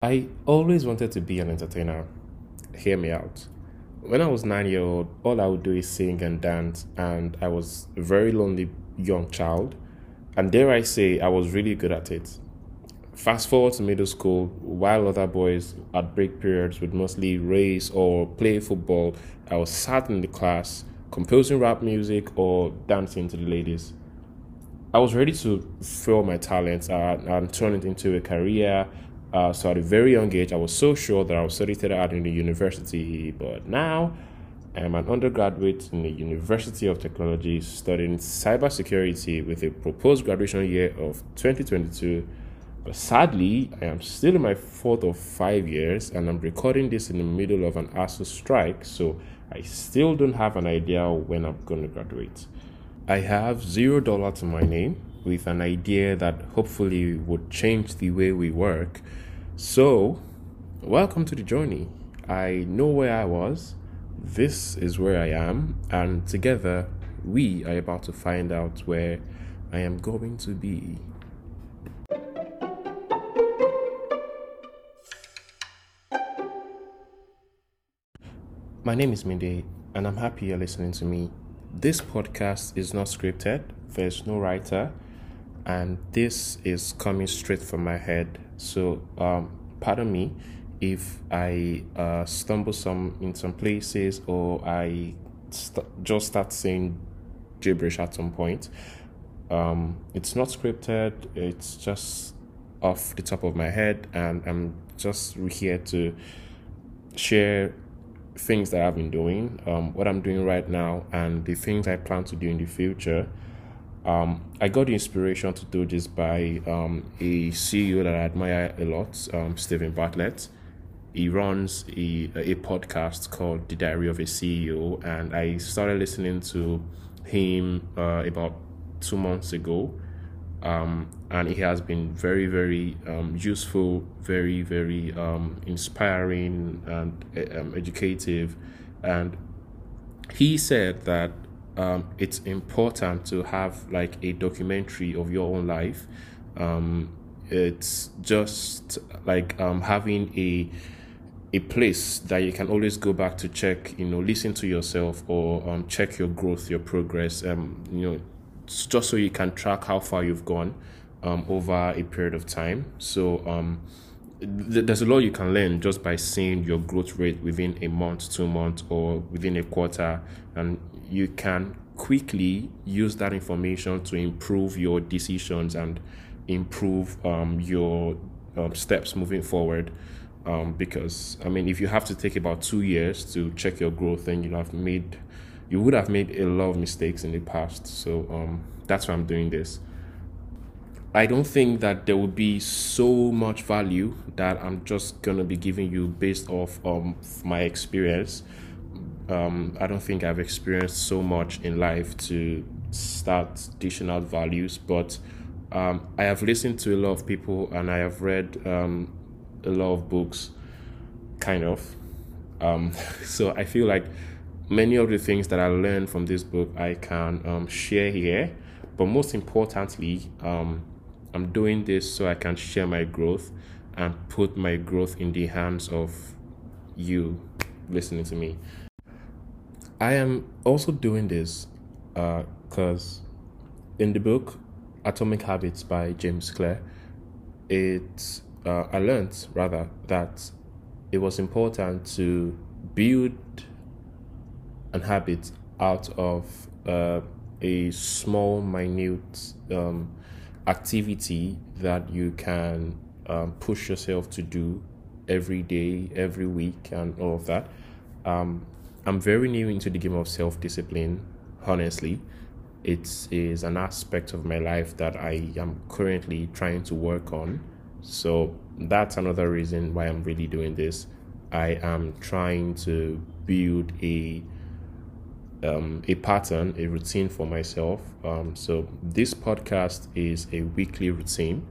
I always wanted to be an entertainer. Hear me out. When I was nine year old, all I would do is sing and dance, and I was a very lonely young child. And dare I say, I was really good at it. Fast forward to middle school, while other boys at break periods would mostly race or play football, I was sat in the class composing rap music or dancing to the ladies. I was ready to throw my talents uh, and turn it into a career uh, so at a very young age, I was so sure that I was studying out in the university, but now I'm an undergraduate in the University of Technology studying cybersecurity with a proposed graduation year of 2022. But sadly, I am still in my fourth of five years and I'm recording this in the middle of an ASUU strike, so I still don't have an idea when I'm going to graduate. I have zero dollar to my name with an idea that hopefully would change the way we work. So, welcome to the journey. I know where I was, this is where I am, and together we are about to find out where I am going to be. My name is Mide, and I'm happy you're listening to me. This podcast is not scripted, there's no writer, and this is coming straight from my head. So, um, pardon me if I uh, stumble some in some places or I st- just start saying gibberish at some point. Um, it's not scripted. It's just off the top of my head, and I'm just here to share things that I've been doing, um, what I'm doing right now, and the things I plan to do in the future. Um, I got the inspiration to do this by um, a CEO that I admire a lot, um, Steven Bartlett. He runs a, a podcast called The Diary of a CEO, and I started listening to him uh, about two months ago. Um, and he has been very, very um, useful, very, very um, inspiring, and um, educative. And he said that um, it's important to have like a documentary of your own life. Um, it's just like um, having a a place that you can always go back to check, you know, listen to yourself or um, check your growth, your progress, um, you know, just so you can track how far you've gone um, over a period of time. So um, th- there's a lot you can learn just by seeing your growth rate within a month, two months, or within a quarter, and you can quickly use that information to improve your decisions and improve um, your um, steps moving forward. Um, because I mean, if you have to take about two years to check your growth, then you have made, you would have made a lot of mistakes in the past. So um, that's why I'm doing this. I don't think that there will be so much value that I'm just gonna be giving you based off um my experience um, I don't think I've experienced so much in life to start dishing out values, but um, I have listened to a lot of people and I have read um, a lot of books, kind of. Um, so I feel like many of the things that I learned from this book I can um, share here, but most importantly, um, I'm doing this so I can share my growth and put my growth in the hands of you listening to me. I am also doing this because uh, in the book Atomic Habits by James Clear, it uh, I learned rather that it was important to build an habit out of uh, a small, minute um, activity that you can um, push yourself to do every day, every week, and all of that. Um, I'm very new into the game of self discipline, honestly. It is an aspect of my life that I am currently trying to work on. So that's another reason why I'm really doing this. I am trying to build a um, a pattern, a routine for myself. Um, so this podcast is a weekly routine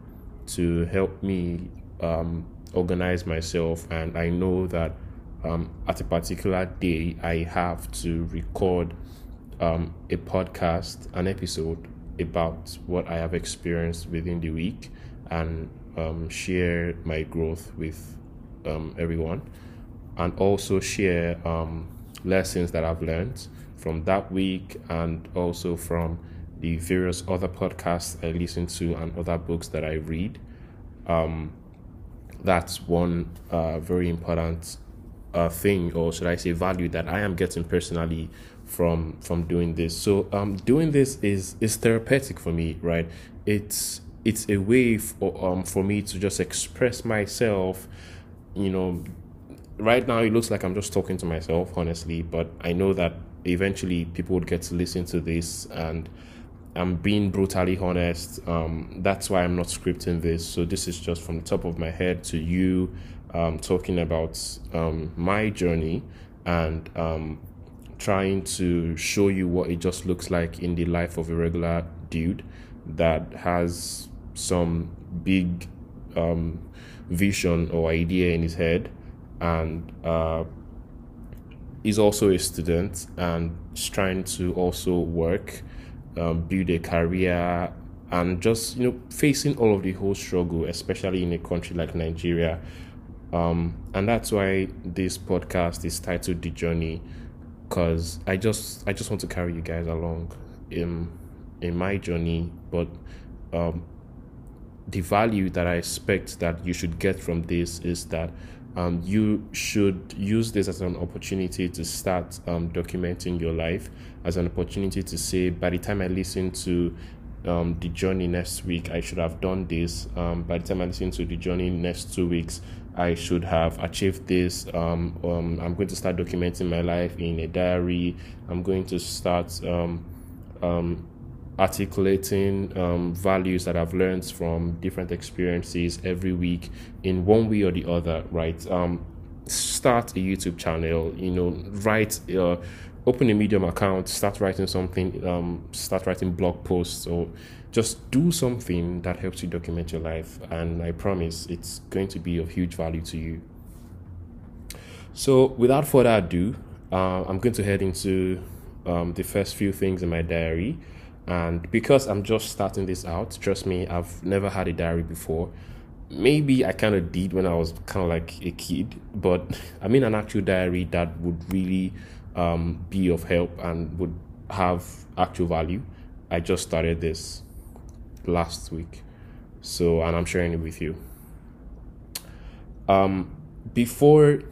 to help me um, organize myself, and I know that um, at a particular day, I have to record um, a podcast, an episode about what I have experienced within the week and um, share my growth with everyone. And also share lessons that I've learned from that week and also from the various other podcasts I listen to and other books that I read. Um, that's one uh, very important uh, thing, or should I say, value that I am getting personally from from doing this. So, um, doing this is is therapeutic for me, right? It's it's a way for um for me to just express myself, you know. Right now, it looks like I'm just talking to myself, honestly, but I know that eventually people would get to listen to this and I'm being brutally honest. Um, that's why I'm not scripting this. So this is just from the top of my head to you, um, talking about um, my journey and um, trying to show you what it just looks like in the life of a regular dude that has some big um, vision or idea in his head and uh, is also a student and is trying to also work um, build a career, and just you know facing all of the whole struggle, especially in a country like Nigeria. Um, and that's why this podcast is titled "The Journey," because I just I just want to carry you guys along in in my journey, but um, the value that I expect that you should get from this is that um, you should use this as an opportunity to start um, documenting your life, as an opportunity to say, by the time I listen to um, the journey next week, I should have done this. Um, by the time I listen to the journey next two weeks, I should have achieved this. Um, um, I'm going to start documenting my life in a diary. I'm going to start articulating um, values that I've learned from different experiences every week in one way or the other, right? Um, start a YouTube channel, you know, write, uh, open a Medium account, start writing something, um, start writing blog posts, or just do something that helps you document your life. And I promise it's going to be of huge value to you. So, without further ado, uh, I'm going to head into um, the first few things in my diary. And because I'm just starting this out, trust me, I've never had a diary before. Maybe I kind of did when I was kind of like a kid, but I mean an actual diary that would really um, be of help and would have actual value. I just started this last week, so and I'm sharing it with you. Um, before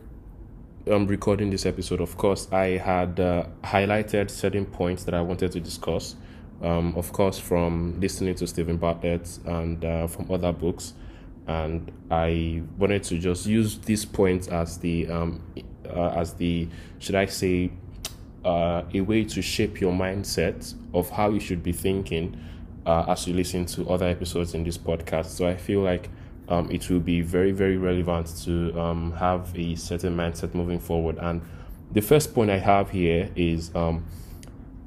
um, recording this episode, of course, I had uh, highlighted certain points that I wanted to discuss um, of course, from listening to Steven Bartlett and uh, from other books. And I wanted to just use this point as the um, uh, as the should I say uh, a way to shape your mindset of how you should be thinking uh, as you listen to other episodes in this podcast. So I feel like um, it will be very very relevant to um, have a certain mindset moving forward. And the first point I have here is um,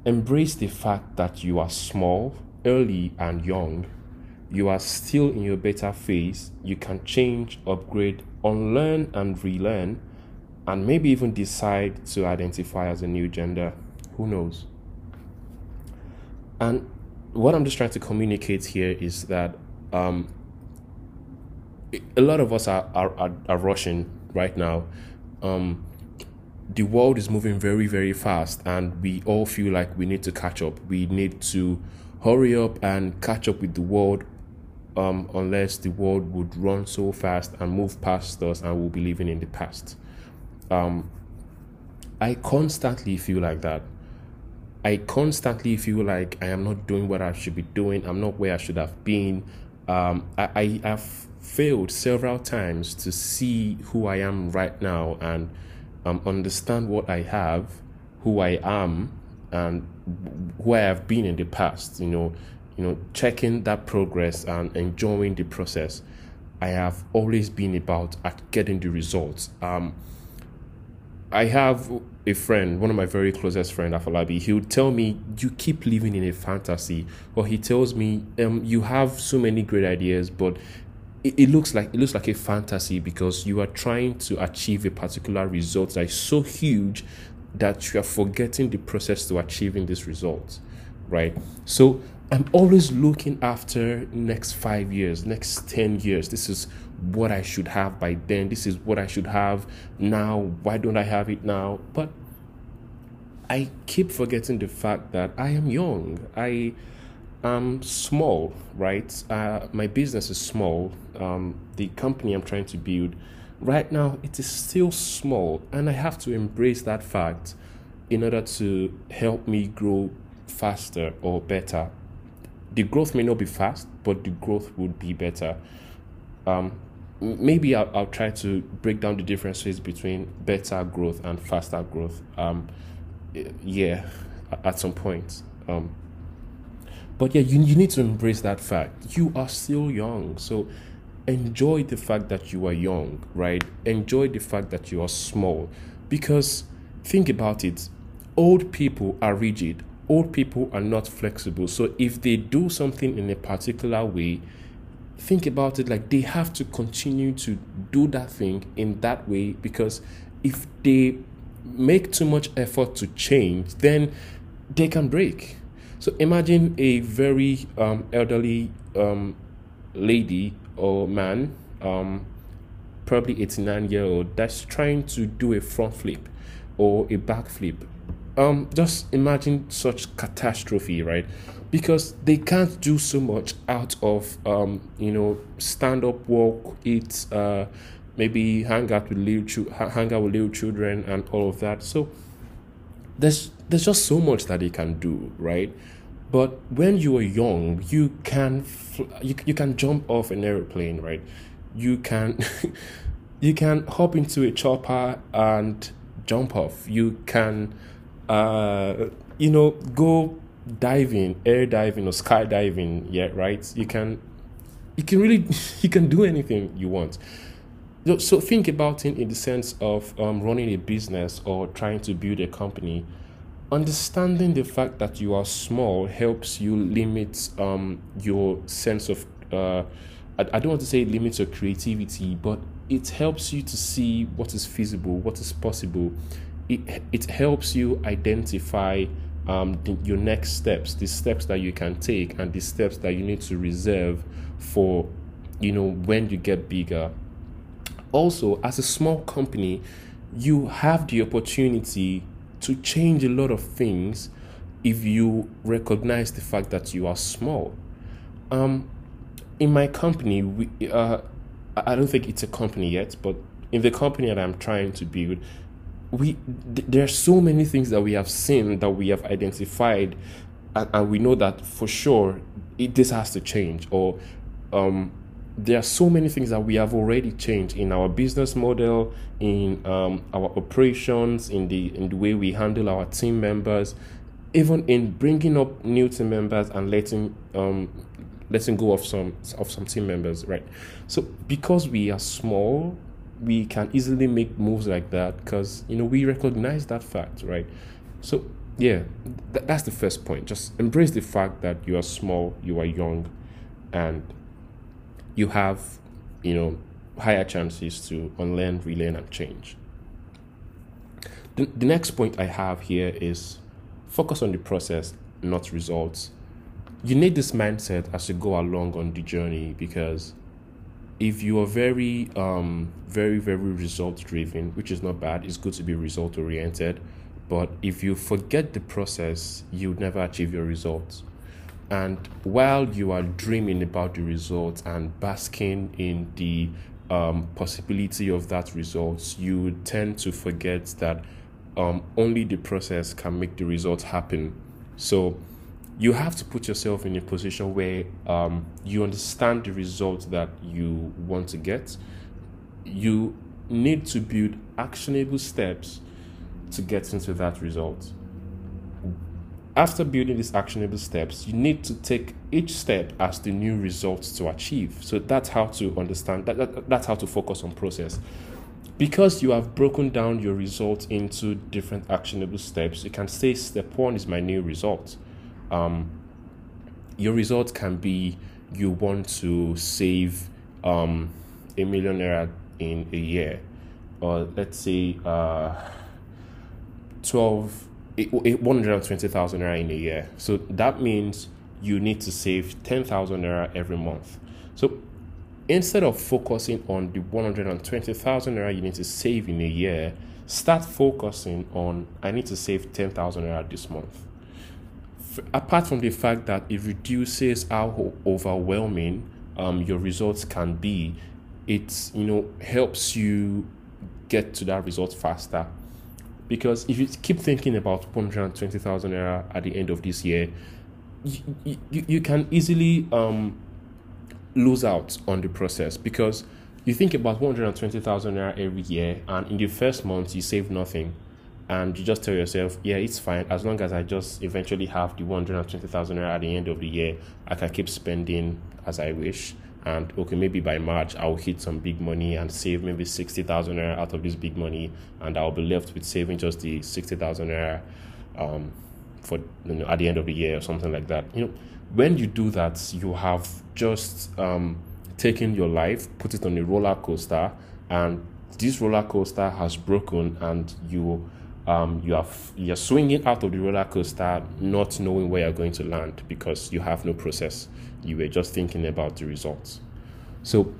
Embrace the fact that you are small, early, and young. You are still in your beta phase. You can change, upgrade, unlearn, and relearn, and maybe even decide to identify as a new gender. Who knows? And what I'm just trying to communicate here is that um, a lot of us are, are, are, are rushing right now. Um, the world is moving very, very fast, and we all feel like we need to catch up. We need to hurry up and catch up with the world, um, unless the world would run so fast and move past us, and we'll be living in the past. Um, I constantly feel like that. I constantly feel like I am not doing what I should be doing. I'm not where I should have been. Um, I, I have failed several times to see who I am right now and um, understand what I have, who I am, and who I have been in the past. You know, you know, checking that progress and enjoying the process. I have always been about at getting the results. Um, I have a friend, one of my very closest friend, Afolabi. He would tell me, "You keep living in a fantasy," or he tells me, um, "You have so many great ideas, but it, it looks like it looks like a fantasy because you are trying to achieve a particular result that is so huge that you are forgetting the process to achieving this result right so i'm always looking after next five years next 10 years this is what I should have by then. This is what I should have now. Why don't I have it now? But I keep forgetting the fact that I am young. I am small, right? Uh, my business is small. Um, the company I'm trying to build right now it is still small, and I have to embrace that fact in order to help me grow faster or better. The growth may not be fast, but the growth would be better. Um, maybe I'll, I'll try to break down the differences between better growth and faster growth. Um, yeah, at some point. Um, but yeah, you, you need to embrace that fact. You are still young. So enjoy the fact that you are young, right? Enjoy the fact that you are small. Because think about it old people are rigid, old people are not flexible. So if they do something in a particular way, think about it like they have to continue to do that thing in that way because if they make too much effort to change, then they can break. So imagine a very um, elderly um, lady or man, um, probably 89 year old, that's trying to do a front flip or a back flip. Um, just imagine such catastrophe, right? Because they can't do so much out of, um, you know, stand up, walk, eat, uh, maybe hang out with little hang out with little children and all of that. So there's there's just so much that they can do, right? But when you are young, you can fl- you, you can jump off an airplane, right? You can you can hop into a chopper and jump off. You can uh you know go diving, air diving or skydiving, yeah, right? You can you can really you can do anything you want. So think about it in the sense of um, running a business or trying to build a company. Understanding the fact that you are small helps you limit um, your sense of uh, I, I don't want to say limit your creativity but it helps you to see what is feasible what is possible. It, it helps you identify um, the, your next steps the steps that you can take and the steps that you need to reserve for you know when you get bigger also as a small company you have the opportunity to change a lot of things if you recognize the fact that you are small. Um, in my company, we, uh, I don't think it's a company yet, but in the company that I'm trying to build, we th- there are so many things that we have seen that we have identified, and, and we know that for sure it, this has to change, or um, there are so many things that we have already changed in our business model, in um, our operations, in the in the way we handle our team members, even in bringing up new team members and letting um, letting go of some of some team members, right? So because we are small, we can easily make moves like that because you know we recognize that fact, right? So yeah, th- that's the first point. Just embrace the fact that you are small, you are young, and you have, you know, higher chances to unlearn, relearn, and change. The, the next point I have here is focus on the process, not results. You need this mindset as you go along on the journey because if you are very, um, very, very result driven, which is not bad, it's good to be result oriented. But if you forget the process, you never achieve your results. And while you are dreaming about the results and basking in the um, possibility of that result, you tend to forget that um, only the process can make the result happen. So you have to put yourself in a position where um, you understand the result that you want to get. You need to build actionable steps to get into that result after building these actionable steps, you need to take each step as the new results to achieve. So that's how to understand that, that that's how to focus on process. Because you have broken down your results into different actionable steps, you can say step one is my new result. Um, your result can be you want to save um, a millionaire in a year, or let's say uh, 12 120,000 naira in a year. So that means you need to save 10,000 naira every month. So instead of focusing on the 120,000 naira you need to save in a year, start focusing on I need to save 10,000 naira this month. F- apart from the fact that it reduces how overwhelming um, your results can be, it you know helps you get to that result faster. Because if you keep thinking about 120,000 naira at the end of this year, you, you, you can easily um, lose out on the process because you think about 120,000 naira every year, and in the first month, you save nothing. And you just tell yourself, yeah, it's fine. As long as I just eventually have the 120,000 naira at the end of the year, I can keep spending as I wish. And okay, maybe by March, I'll hit some big money and save maybe 60,000 naira out of this big money, and I'll be left with saving just the 60,000 naira um, for you know, at the end of the year or something like that. You know, when you do that, you have just um, taken your life, put it on a roller coaster, and this roller coaster has broken, and you um, you are you're swinging out of the roller coaster, not knowing where you're going to land because you have no process. You were just thinking about the results. So,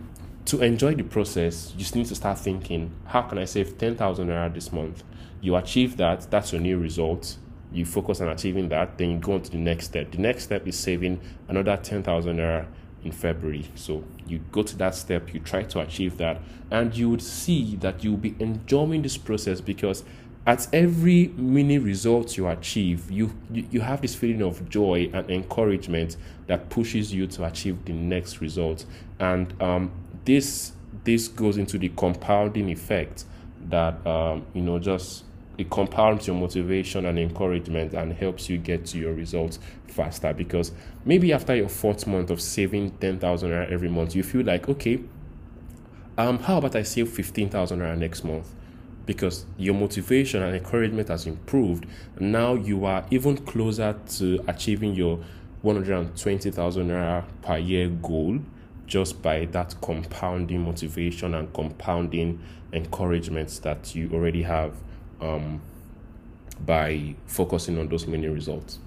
to enjoy the process, you just need to start thinking: How can I save ten thousand naira this month? You achieve that. That's your new result you focus on achieving that, then you go on to the next step. The next step is saving another 10,000 naira in February. So you go to that step, you try to achieve that, and you would see that you'll be enjoying this process because at every mini result you achieve, you, you, you have this feeling of joy and encouragement that pushes you to achieve the next result. And um, this this goes into the compounding effect that um, you know just it compounds your motivation and encouragement and helps you get to your results faster because maybe after your fourth month of saving 10,000 naira every month you feel like okay um how about I save 15,000 naira next month because your motivation and encouragement has improved now you are even closer to achieving your 120,000 naira per year goal just by that compounding motivation and compounding encouragements that you already have um, by focusing on those many results.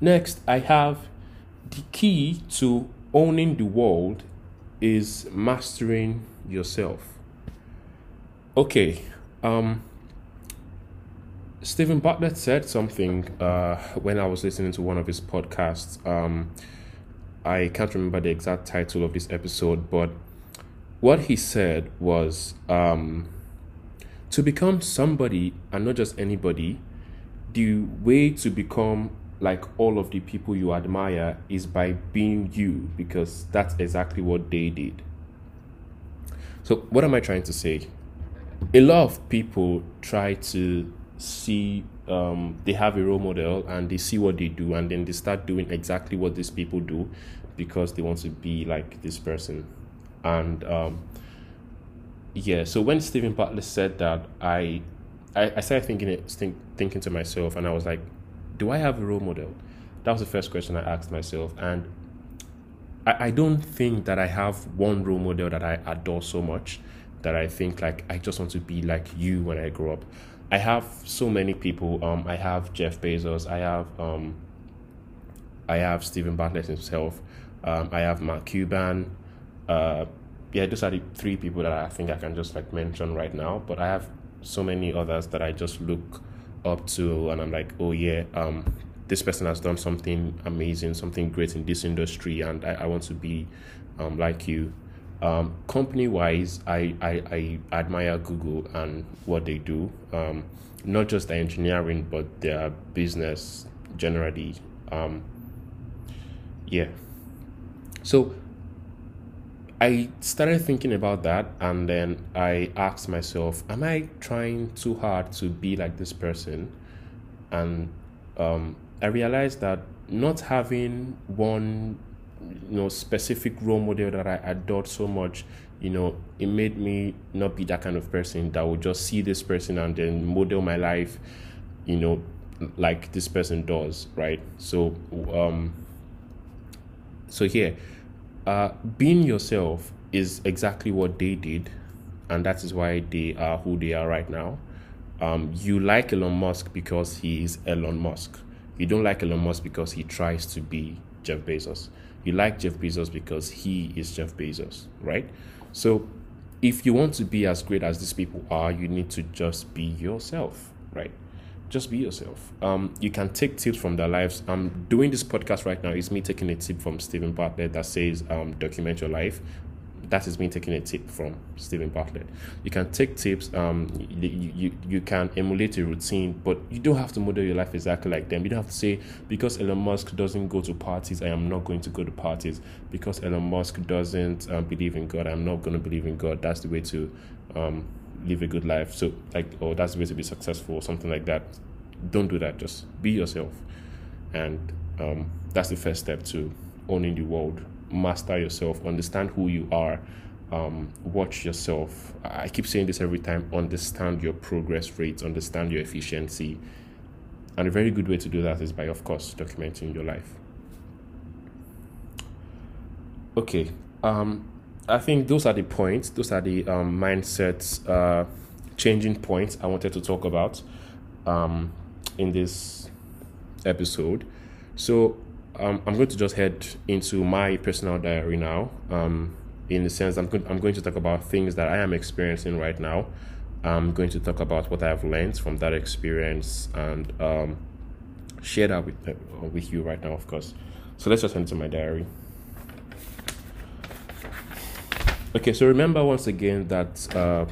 Next, I have the key to owning the world is mastering yourself. Okay, um, Steven Bartlett said something uh, when I was listening to one of his podcasts. Um, I can't remember the exact title of this episode, but what he said was um, to become somebody and not just anybody, the way to become like all of the people you admire is by being you because that's exactly what they did. So, what am I trying to say? A lot of people try to see um, they have a role model and they see what they do and then they start doing exactly what these people do because they want to be like this person. And um, yeah, so when Steven Bartlett said that, I, I, I started thinking it, think, thinking to myself, and I was like, do I have a role model? That was the first question I asked myself, and I, I don't think that I have one role model that I adore so much that I think like I just want to be like you when I grow up. I have so many people. Um, I have Jeff Bezos. I have um, I have Steven Bartlett himself. Um, I have Mark Cuban. Uh, yeah, those are the three people that I think I can just like mention right now. But I have so many others that I just look up to, and I'm like, oh yeah, um, this person has done something amazing, something great in this industry, and I, I want to be um, like you. Um, company wise, I, I, I admire Google and what they do. Um, not just the engineering, but their business generally. Um, yeah. So I started thinking about that and then I asked myself, am I trying too hard to be like this person? And um, I realized that not having one you know specific role model that I adored so much, you know, it made me not be that kind of person that would just see this person and then model my life, you know, like this person does, right? So um so here uh, being yourself is exactly what they did, and that is why they are who they are right now. Um, you like Elon Musk because he is Elon Musk. You don't like Elon Musk because he tries to be Jeff Bezos. You like Jeff Bezos because he is Jeff Bezos, right? So if you want to be as great as these people are, you need to just be yourself, right? Just be yourself. Um, you can take tips from their lives. I'm doing this podcast right now. It's me taking a tip from Steven Bartlett that says, um, document your life that is me taking a tip from Steven Bartlett. You can take tips, um, you, you, you can emulate a routine, but you don't have to model your life exactly like them. You don't have to say, because Elon Musk doesn't go to parties, I am not going to go to parties. Because Elon Musk doesn't um, believe in God, I'm not going to believe in God. That's the way to um, live a good life. So, like, or that's the way to be successful, or something like that. Don't do that. Just be yourself. And um, that's the first step to owning the world master yourself, understand who you are, um, watch yourself. I keep saying this every time understand your progress rates, understand your efficiency. And a very good way to do that is by, of course, documenting your life. Okay, um, I think those are the points, those are the um, mindsets, uh, changing points I wanted to talk about um, in this episode. So, um, I'm going to just head into my personal diary now. Um, in the sense, I'm going, I'm going to talk about things that I am experiencing right now. I'm going to talk about what I've learned from that experience and um, share that with uh, with you right now, of course. So let's just into my diary. Okay, so remember once again that uh,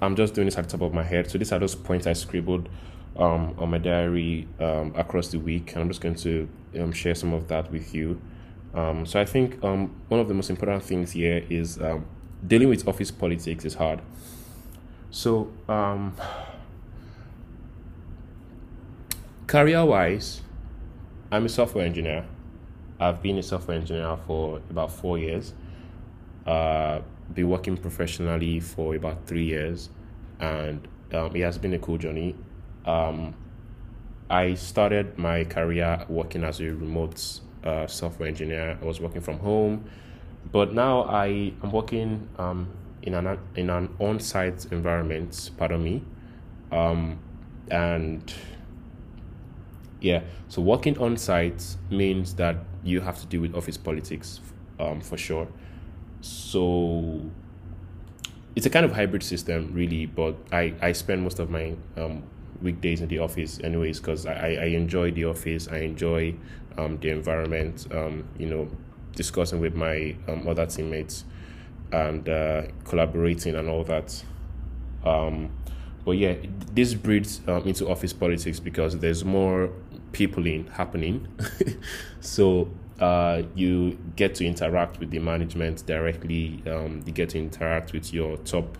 I'm just doing this at the top of my head. So these are those points I scribbled um, on my diary um, across the week, and I'm just going to um, share some of that with you. Um, so I think um, one of the most important things here is um, dealing with office politics is hard. So career-wise, I'm a software engineer. I've been a software engineer for about four years. Uh, been working professionally for about three years, and um, it has been a cool journey. Um, I started my career working as a remote uh, software engineer. I was working from home, but now I am working um, in an in an on-site environment. Pardon me, um, and yeah, so working on site means that you have to deal with office politics um, for sure. So it's a kind of hybrid system, really. But I I spend most of my um, weekdays in the office anyways because I, I enjoy the office i enjoy um, the environment um, you know discussing with my um, other teammates and uh, collaborating and all that. Um, but yeah this breeds um, into office politics because there's more peopling happening. So uh, you get to interact with the management directly um, you get to interact with your top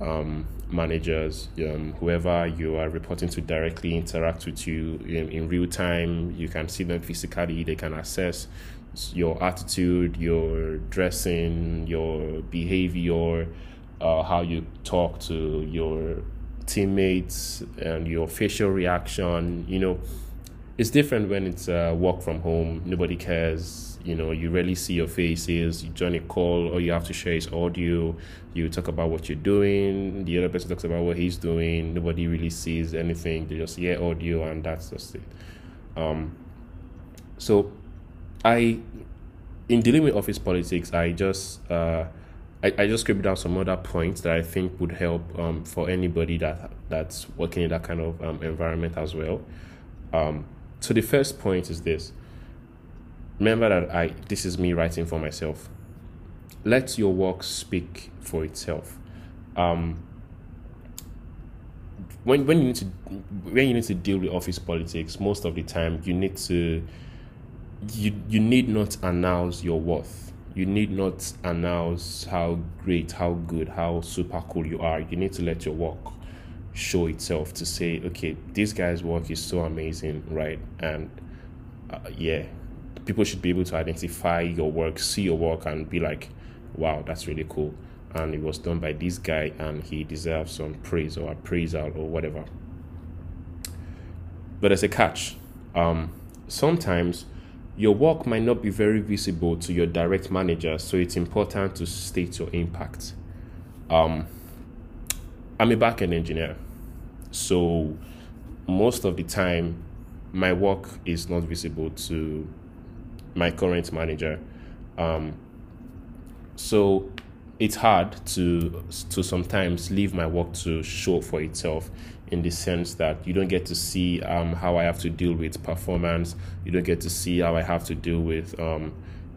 um, managers, um, whoever you are reporting to directly interact with you in, in real time. You can see them physically, they can assess your attitude, your dressing, your behavior, uh, how you talk to your teammates, and your facial reaction. You know, it's different when it's uh, work from home, nobody cares you know you rarely see your faces you join a call all you have to share is audio you talk about what you're doing the other person talks about what he's doing nobody really sees anything they just hear audio and that's just it um so i in dealing with office politics i just uh I, I just scribbled down some other points that I think would help um, for anybody that that's working in that kind of um, environment as well. Um, so the first point is this: remember that I this is me writing for myself. Let your work speak for itself. Um, when when you need to when you need to deal with office politics, most of the time you need to you you need not announce your worth. You need not announce how great, how good, how super cool you are. You need to let your work show itself to say, okay, this guy's work is so amazing, right? And uh, yeah, people should be able to identify your work, see your work, and be like, wow, that's really cool. And it was done by this guy, and he deserves some praise or appraisal or whatever. But there's a catch. Um, sometimes your work might not be very visible to your direct manager, so it's important to state your impact. Um, I'm a backend engineer, so most of the time, my work is not visible to my current manager. Um, so it's hard to to sometimes leave my work to show for itself in the sense that you don't get to see um, how I have to deal with performance. You don't get to see how I have to deal with um,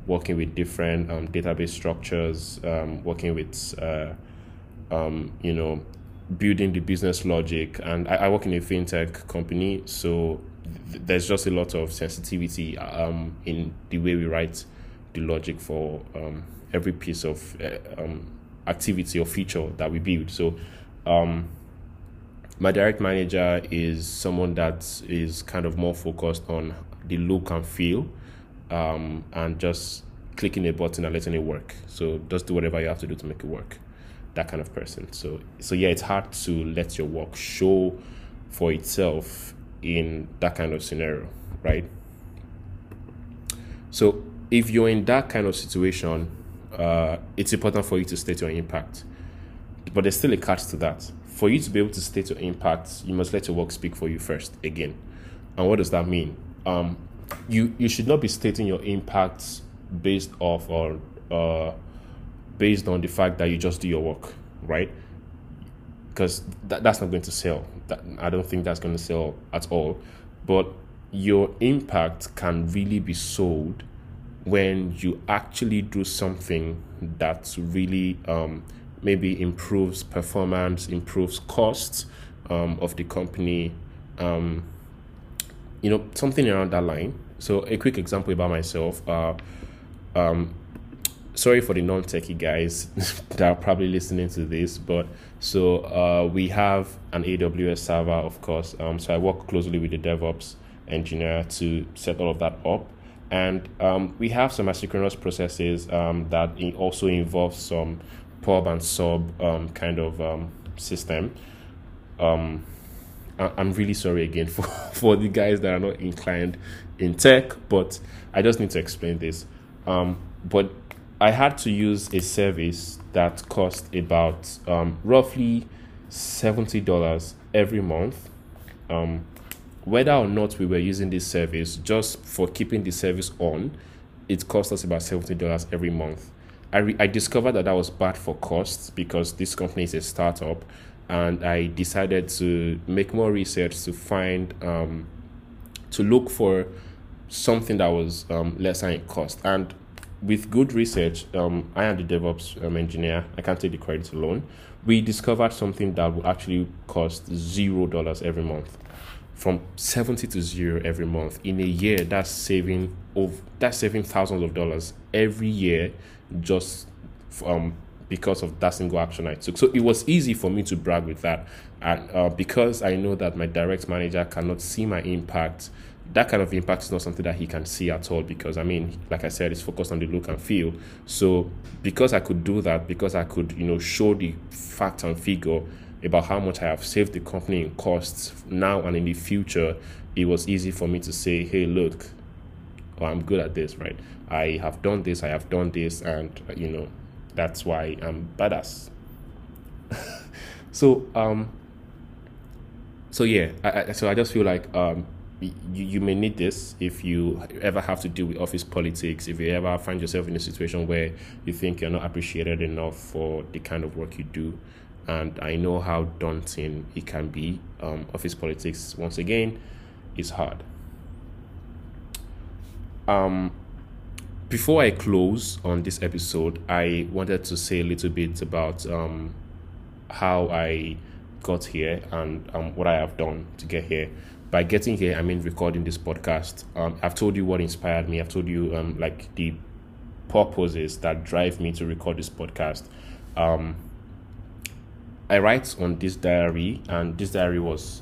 working with different um, database structures, um, working with uh, um, you know building the business logic. And I, I work in a fintech company, so there's just a lot of sensitivity um, in the way we write the logic for every piece of uh, activity or feature that we build. So my direct manager is someone that is kind of more focused on the look and feel um, and just clicking a button and letting it work. So just do whatever you have to do to make it work. That kind of person. So so yeah, it's hard to let your work show for itself in that kind of scenario, right? So if you're in that kind of situation, uh, it's important for you to state your impact. But there's still a catch to that for you to be able to state your impact, you must let your work speak for you first again. And what does that mean? Um, you you should not be stating your impact based off or uh, based on the fact that you just do your work, right? Because that, that's not going to sell. That, I don't think that's going to sell at all. But your impact can really be sold when you actually do something that's really um, maybe improves performance, improves costs um, of the company, um, you know, something around that line. So, a quick example about myself. Uh, um, sorry for the non-techie guys that are probably listening to this, but so uh, we have an AWS server, of course. Um, so I work closely with the DevOps engineer to set all of that up. And um, we have some asynchronous processes um, that also involve some pub and sub um, kind of um, system. Um, I'm really sorry again for, for the guys that are not inclined in tech, but I just need to explain this. But I had to use a service that cost about um, roughly $70 every month. Um, whether or not we were using this service, just for keeping the service on, it cost us about $70 every month. I, re- I discovered that that was bad for costs because this company is a startup and I decided to make more research to find um, to look for something that was um, lesser in cost and with good research um, I am the DevOps um, engineer I can't take the credit alone we discovered something that would actually cost zero dollars every month from 70 to zero every month in a year that's saving of that's saving thousands of dollars every year just um, because of that single action I took. So it was easy for me to brag with that. And uh, because I know that my direct manager cannot see my impact, that kind of impact is not something that he can see at all because I mean, like I said, it's focused on the look and feel. So because I could do that, because I could, you know, show the fact and figure about how much I have saved the company in costs now and in the future, it was easy for me to say, hey, look, oh, I'm good at this, right? I have done this, I have done this, and you know, that's why I'm badass. so um, so yeah, I, I, so I just feel like um, you, you may need this if you ever have to deal with office politics, if you ever find yourself in a situation where you think you're not appreciated enough for the kind of work you do. And I know how daunting it can be. Um, office politics, once again, is hard. Um, before I close on this episode, I wanted to say a little bit about um, how I got here and um, what I have done to get here. By getting here, I mean recording this podcast. Um, I've told you what inspired me. I've told you um, like the purposes that drive me to record this podcast. Um, I write on this diary, and this diary was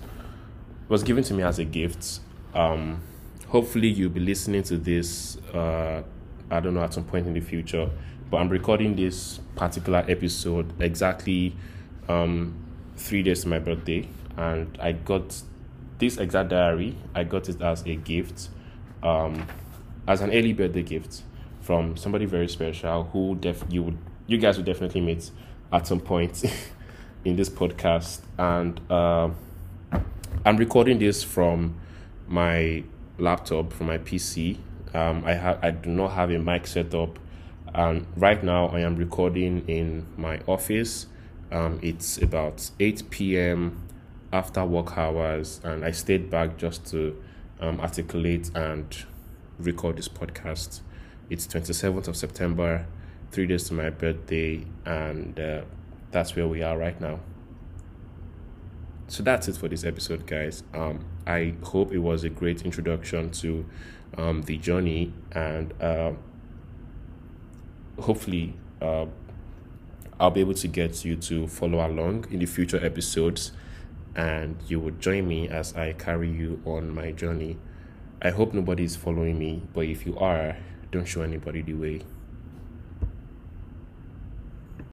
was given to me as a gift. Um, hopefully, you'll be listening to this. Uh, I don't know at some point in the future, but I'm recording this particular episode exactly um, three days to my birthday, and I got this exact diary. I got it as a gift, um, as an early birthday gift from somebody very special who def you would you guys would definitely meet at some point in this podcast, and uh, I'm recording this from my laptop from my PC Um, I have I do not have a mic set up, and right now I am recording in my office. Um, it's about eight p.m. after work hours, and I stayed back just to um, articulate and record this podcast. It's twenty seventh of September, three days to my birthday, and uh, that's where we are right now. So that's it for this episode guys. Um i hope it was a great introduction to um the journey and uh hopefully uh i'll be able to get you to follow along in the future episodes and you would join me as i carry you on my journey. I hope nobody is following me but if you are don't show anybody the way